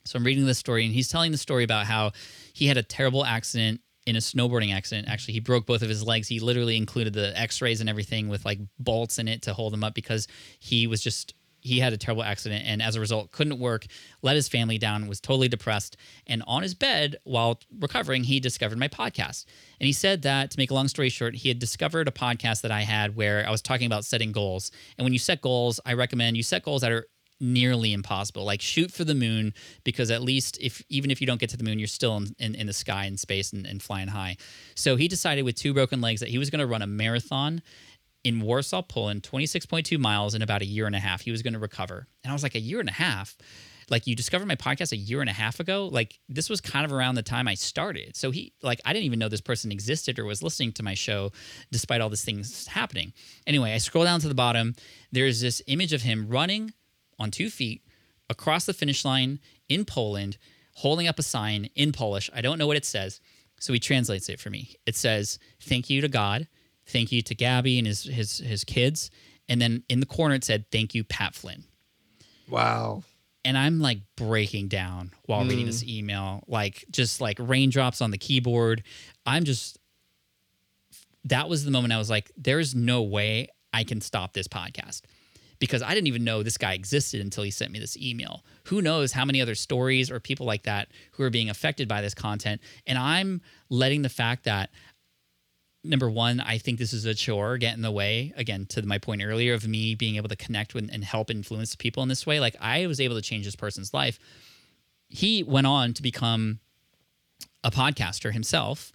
So I'm reading this story, and he's telling the story about how he had a terrible accident in a snowboarding accident. Actually, he broke both of his legs. He literally included the X-rays and everything with like bolts in it to hold him up because he was just he had a terrible accident and as a result couldn't work let his family down was totally depressed and on his bed while recovering he discovered my podcast and he said that to make a long story short he had discovered a podcast that i had where i was talking about setting goals and when you set goals i recommend you set goals that are nearly impossible. Like shoot for the moon because at least if even if you don't get to the moon, you're still in, in, in the sky and space and, and flying high. So he decided with two broken legs that he was going to run a marathon in Warsaw, Poland, 26.2 miles in about a year and a half. He was going to recover. And I was like, a year and a half? like you discovered my podcast a year and a half ago like this was kind of around the time i started so he like i didn't even know this person existed or was listening to my show despite all these things happening anyway i scroll down to the bottom there's this image of him running on two feet across the finish line in poland holding up a sign in polish. I don't know what it says so he translates it for me. It says thank you to god thank you to gabby and his his his kids and then in the corner it said thank you pat flynn. Wow. and I'm like breaking down while hmm. reading this email, like just like raindrops on the keyboard. I'm just, that was the moment I was like, there's no way I can stop this podcast because I didn't even know this guy existed until he sent me this email. Who knows how many other stories or people like that who are being affected by this content. And I'm letting the fact that number one, I think this is a chore get in the way. Again, to my point earlier of me being able to connect with and help influence people in this way. Like I was able to change this person's life. He went on to become a podcaster himself,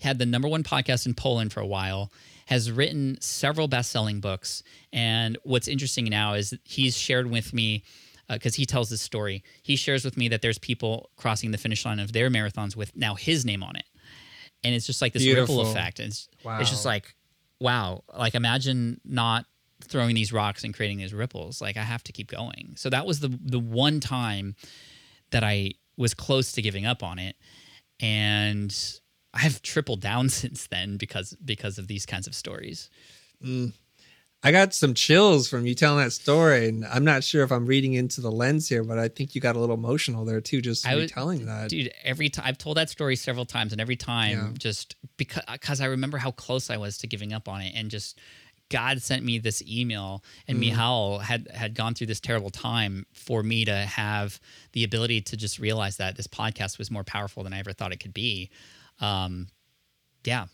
had the number one podcast in Poland for a while, has written several best selling books. And what's interesting now is he's shared with me, uh, because he tells this story, he shares with me that there's people crossing the finish line of their marathons with now his name on it. And it's just like this Beautiful. ripple effect. It's, Wow. it's just like, wow, like imagine not throwing these rocks and creating these ripples. Like I have to keep going. So that was the the one time that I was close to giving up on it. And I've tripled down since then because because of these kinds of stories. I got some chills from you telling that story, and I'm not sure if I'm reading into the lens here, but I think you got a little emotional there too, just was- telling that. Dude, every time I've told that story several times, and every time Yeah. just because because I remember how close I was to giving up on it, and just God sent me this email, and Mm. Michal had had gone through this terrible time for me to have the ability to just realize that this podcast was more powerful than I ever thought it could be. Um, yeah,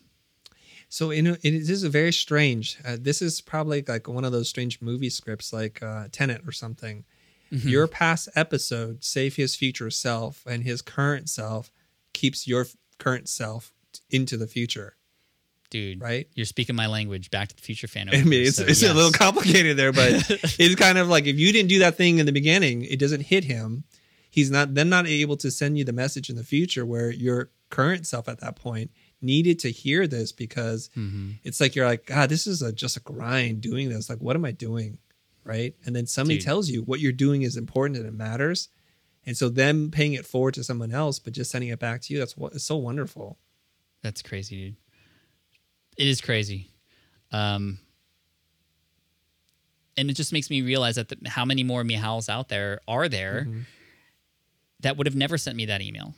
So in a, it is a very strange. Uh, this is probably like one of those strange movie scripts, like uh, Tenet or something. Mm-hmm. Your past episode save his future self, and his current self keeps your f- current self into the future. dude. Right? You're speaking my language. Back to the Future fan. I mean, it's, so it's a little complicated there, but it's kind of like if you didn't do that thing in the beginning, it doesn't hit him. He's not then not able to send you the message in the future where your current self at that point needed to hear this because Mhm. it's like you're like, God, this is a, just a grind doing this. Like, what am I doing? Right. And then somebody Dude. tells you what you're doing is important and it matters. And so them paying it forward to someone else, but just sending it back to you, that's what it's so wonderful. That's crazy, dude. It is crazy. Um, and it just makes me realize that the, how many more Michals out there are there Mhm. that would have never sent me that email.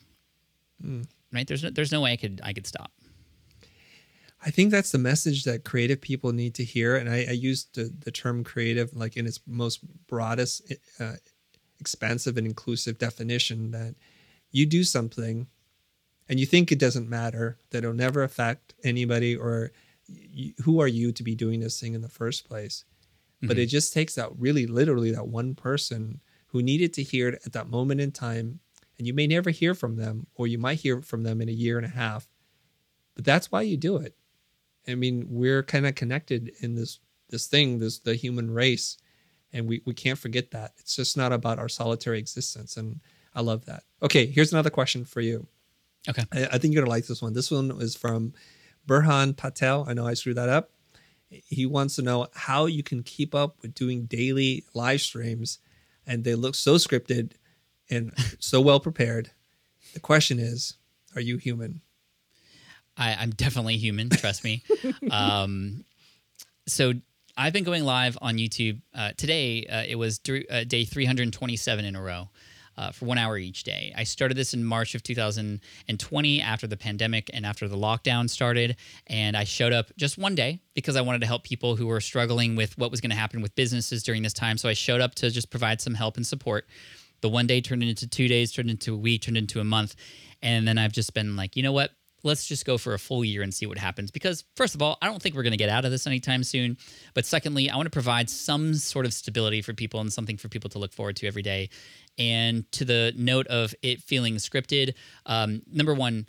Mm. Right? There's no, there's no way I could I could stop. I think that's the message that creative people need to hear. And I, I use the, the term creative like in its most broadest, uh, expansive, and inclusive definition that you do something and you think it doesn't matter, that it'll never affect anybody, or y who are you to be doing this thing in the first place? But it just takes that really literally that one person who needed to hear it at that moment in time. And you may never hear from them, or you might hear from them in a year and a half. But that's why you do it. I mean, we're kind of connected in this this thing, this the human race, and we we can't forget that. It's just not about our solitary existence, and I love that. Okay, here's another question for you. Okay. I, I think you're gonna like this one. This one is from Burhan Patel. I know I screwed that up. He wants to know how you can keep up with doing daily live streams, and they look so scripted and so well prepared. The question is, are you human? I, I'm definitely human. Trust me. um, so I've been going live on YouTube uh, today. Uh, it was uh, day 327 in a row. Uh, for one hour each day. I started this in March of 2020 after the pandemic and after the lockdown started. And I showed up just one day because I wanted to help people who were struggling with what was going to happen with businesses during this time. So I showed up to just provide some help and support. The one day turned into two days, turned into a week, turned into a month. And then I've just been like, you know what? let's just go for a full year and see what happens. Because, first of all, I don't think we're going to get out of this anytime soon. But secondly, I want to provide some sort of stability for people and something for people to look forward to every day. And to the note of it feeling scripted, um, number one,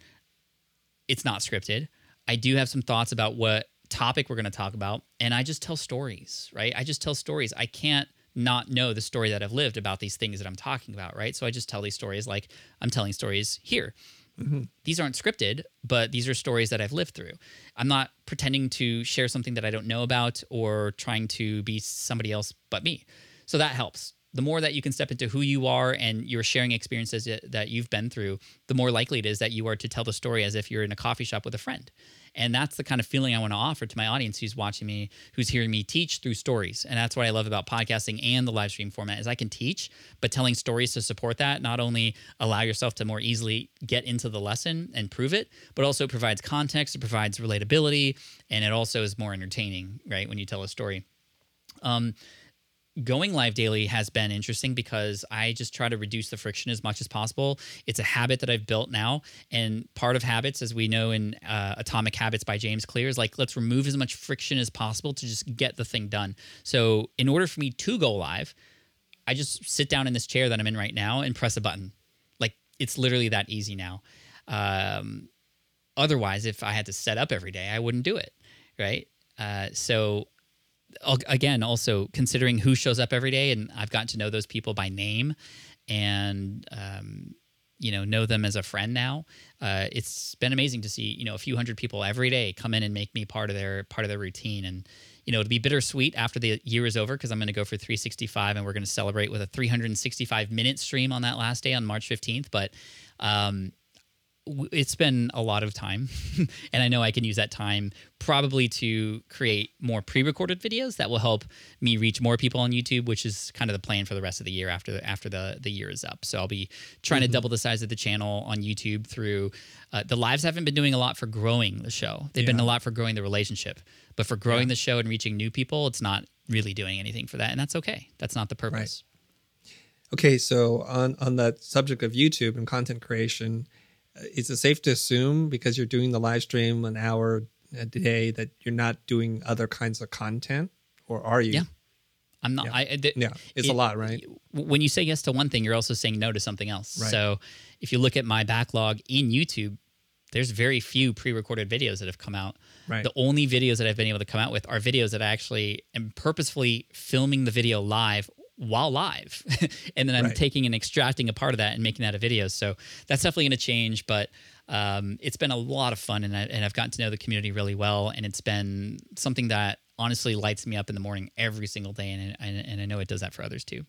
it's not scripted. I do have some thoughts about what topic we're going to talk about. And I just tell stories, right? I just tell stories. I can't not know the story that I've lived about these things that I'm talking about, right? So I just tell these stories like I'm telling stories here. Mm-hmm. These aren't scripted, but these are stories that I've lived through. I'm not pretending to share something that I don't know about or trying to be somebody else but me. So that helps. The more that you can step into who you are and you're sharing experiences that- that you've been through, the more likely it is that you are to tell the story as if you're in a coffee shop with a friend. And that's the kind of feeling I want to offer to my audience who's watching me, who's hearing me teach through stories. And that's what I love about podcasting and the live stream format is I can teach, but telling stories to support that not only allow yourself to more easily get into the lesson and prove it, but also provides context, it provides relatability, and it also is more entertaining, right? When you tell a story. Um, going live daily has been interesting because I just try to reduce the friction as much as possible. It's a habit that I've built now. And part of habits, as we know in uh, Atomic Habits by James Clear, is like, let's remove as much friction as possible to just get the thing done. So, in order for me to go live, I just sit down in this chair that I'm in right now and press a button. Like, it's literally that easy now. Um, otherwise, if I had to set up every day, I wouldn't do it. Right. Uh, so, again, also considering who shows up every day, and I've gotten to know those people by name, and um, you know know them as a friend now. Uh, it's been amazing to see you know a few hundred people every day come in and make me part of their part of their routine, and you know it'll be bittersweet after the year is over because I'm going to go for 365, and we're going to celebrate with a 365 minute stream on that last day on March 15th, but. Um, it's been a lot of time and i know i can use that time probably to create more pre-recorded videos that will help me reach more people on youtube which is kind of the plan for the rest of the year after the after the, the year is up. So i'll be trying to double the size of the channel on youtube through uh, the lives haven't been doing a lot for growing the show. They've been a lot for growing the relationship but for growing the show and reaching new people it's not really doing anything for that and that's okay. That's not the purpose. Okay, so on on that subject of YouTube and content creation, Uh, is it safe to assume because you're doing the live stream an hour a day that you're not doing other kinds of content, or are you? Yeah. i'm not Yeah. I, th- Yeah, it's a lot, right? when you say yes to one thing, you're also saying no to something else. Right. So if you look at my backlog in YouTube, there's very few pre-recorded videos that have come out. Right. The only videos that I've been able to come out with are videos that I actually am purposefully filming the video live while live. and then I'm Right. taking and extracting a part of that and making that a video. So that's definitely going to change, but um, it's been a lot of fun and, I, and I've gotten to know the community really well. And it's been something that honestly lights me up in the morning every single day. And, and, and I know it does that for others too.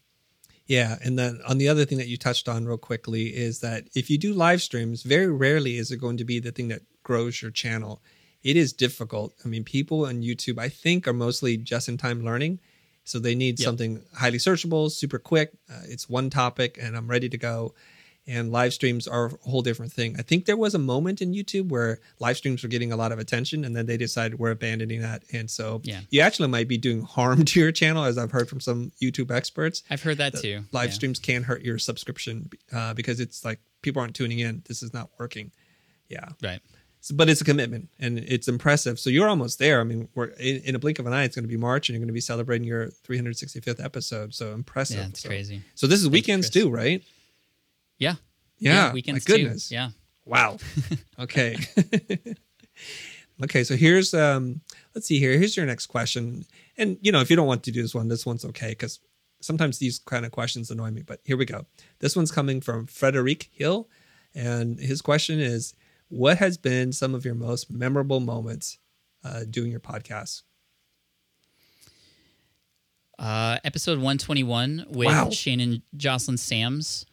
Yeah, and then on the other thing that you touched on real quickly is that if you do live streams, very rarely is it going to be the thing that grows your channel. It is difficult. I mean, people on YouTube, I think, are mostly just in time learning. So they need Yep. something highly searchable, super quick. Uh, it's one topic and I'm ready to go. And live streams are a whole different thing. I think there was a moment in YouTube where live streams were getting a lot of attention and then they decided we're abandoning that. And so Yeah. you actually might be doing harm to your channel, as I've heard from some YouTube experts I've heard that too. live Yeah. streams can hurt your subscription uh, because it's like people aren't tuning in. This is not working. Yeah, Right. But it's a commitment and it's impressive. So you're almost there. I mean, we're in, in a blink of an eye. It's going to be March, and you're going to be celebrating your 365th episode. So impressive. Yeah, it's so, crazy. So this is weekends Chris. too, right? Yeah. Yeah. weekends my goodness. too. Yeah. Wow. Okay. okay. So here's um. Let's see here. Here's your next question. And you know, if you don't want to do this one, this one's okay because sometimes these kind of questions annoy me. But here we go. This one's coming from Frederic Hill, and his question is, "What has been some of your most memorable moments uh, doing your podcast?" Uh, episode 121 with Wow. Shane and Jocelyn Sams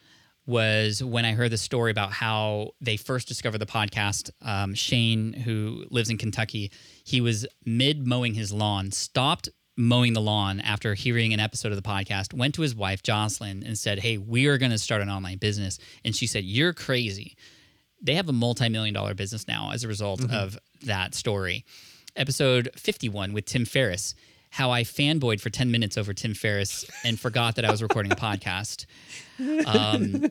was when I heard the story about how they first discovered the podcast. Um, Shane, who lives in Kentucky, he was mid mowing his lawn, stopped mowing the lawn after hearing an episode of the podcast, went to his wife, Jocelyn, and said, Hey, we are going to start an online business. And she said, You're crazy. They have a multi million dollar business now as a result of that story. Episode 51 with Tim Ferriss. How I fanboyed for 10 minutes over Tim Ferriss and forgot that I was recording a podcast. Um,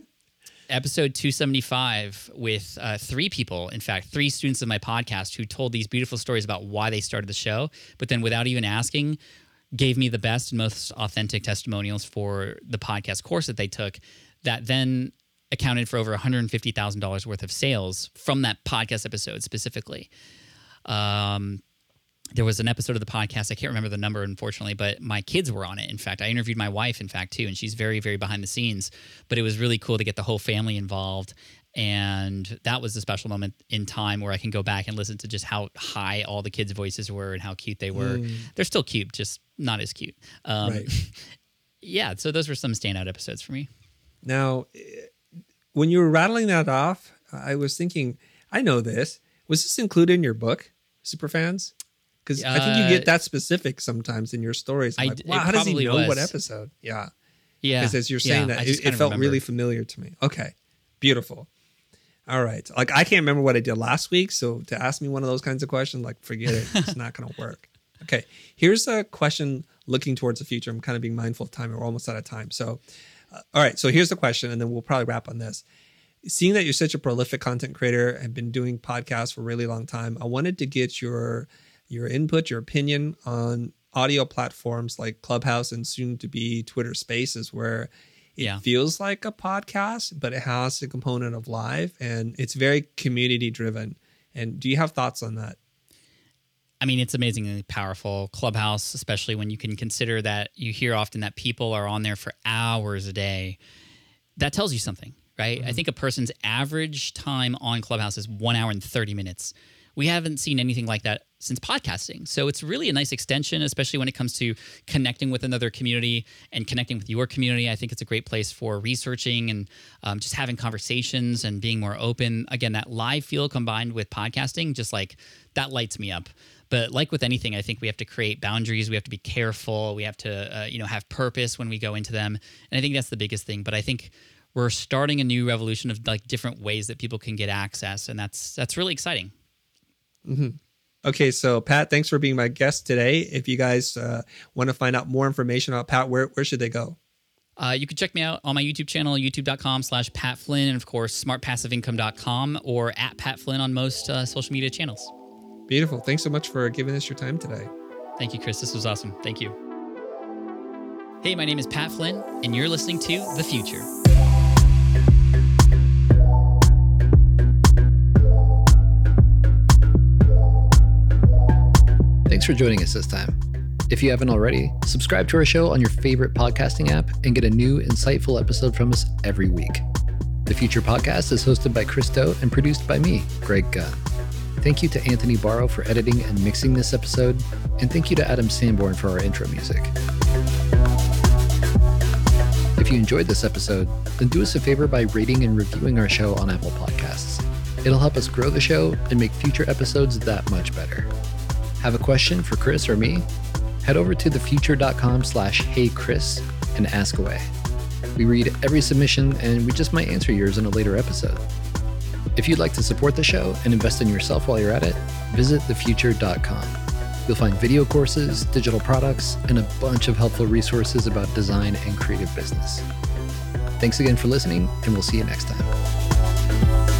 episode 275 with uh, three people, in fact, three students of my podcast who told these beautiful stories about why they started the show, but then without even asking, gave me the best and most authentic testimonials for the podcast course that they took that then accounted for over $150,000 worth of sales from that podcast episode specifically. Um, there was an episode of the podcast. I can't remember the number, unfortunately, but my kids were on it. In fact, I interviewed my wife, in fact, too, and she's very, very behind the scenes. But it was really cool to get the whole family involved. And that was a special moment in time where I can go back and listen to just how high all the kids' voices were and how cute they were. Mm. They're still cute, just not as cute. Um, Right. Yeah, so those were some standout episodes for me. Now, when you were rattling that off, I was thinking, I know this. Was this included in your book, Superfans? Because I think you Uh, get that specific sometimes in your stories. I'm I like, wow, how does he know what episode? Yeah. Yeah, Because as you're saying I that, it, it felt really familiar to me. Okay. Beautiful. All right. Like, I can't remember what I did last week. So to ask me one of those kinds of questions, like, forget it. It's not going to work. Okay. Here's a question looking towards the future. I'm kind of being mindful of time. We're almost out of time. So, uh, all right. So here's the question, and then we'll probably wrap on this. Seeing that you're such a prolific content creator and been doing podcasts for a really long time, I wanted to get your your input, your opinion on audio platforms like Clubhouse and soon to be Twitter Spaces, where it Yeah. feels like a podcast, but it has a component of live and it's very community driven. And do you have thoughts on that? I mean, it's amazingly powerful. Clubhouse, especially when you can consider that you hear often that people are on there for hours a day. That tells you something, right? I think a person's average time on Clubhouse is one hour and 30 minutes. We haven't seen anything like that since podcasting. So it's really a nice extension, especially when it comes to connecting with another community and connecting with your community. I think it's a great place for researching and um, just having conversations and being more open. Again, that live feel combined with podcasting, just like that lights me up. But like with anything, I think we have to create boundaries. We have to be careful. We have to, uh, you know, have purpose when we go into them. And I think that's the biggest thing. But I think we're starting a new revolution of like different ways that people can get access, and that's that's really exciting. Okay, so Pat, thanks for being my guest today. If you guys uh, want to find out more information about Pat, where, where should they go? Uh, you can check me out on my YouTube channel, youtube.com slash Pat Flynn, and of course, smartpassiveincome.com or at Pat Flynn on most uh, social media channels. Beautiful. Thanks so much for giving us your time today. Thank you, Chris. This was awesome. Thank you. Hey, my name is Pat Flynn, and you're listening to The Futur. Thanks for joining us this time. If you haven't already, subscribe to our show on your favorite podcasting app and get a new, insightful episode from us every week. The Futur Podcast is hosted by Chris Do and produced by me, Greg Gunn. Thank you to Anthony Barrow for editing and mixing this episode, and thank you to Adam Sanborn for our intro music. If you enjoyed this episode, then do us a favor by rating and reviewing our show on Apple Podcasts. It'll help us grow the show and make future episodes that much better. Have a question for Chris or me? Head over to thefutur.com slash heychris and ask away. We read every submission and we just might answer yours in a later episode. If you'd like to support the show and invest in yourself while you're at it, visit thefutur.com. You'll find video courses, digital products, and a bunch of helpful resources about design and creative business. Thanks again for listening, and we'll see you next time.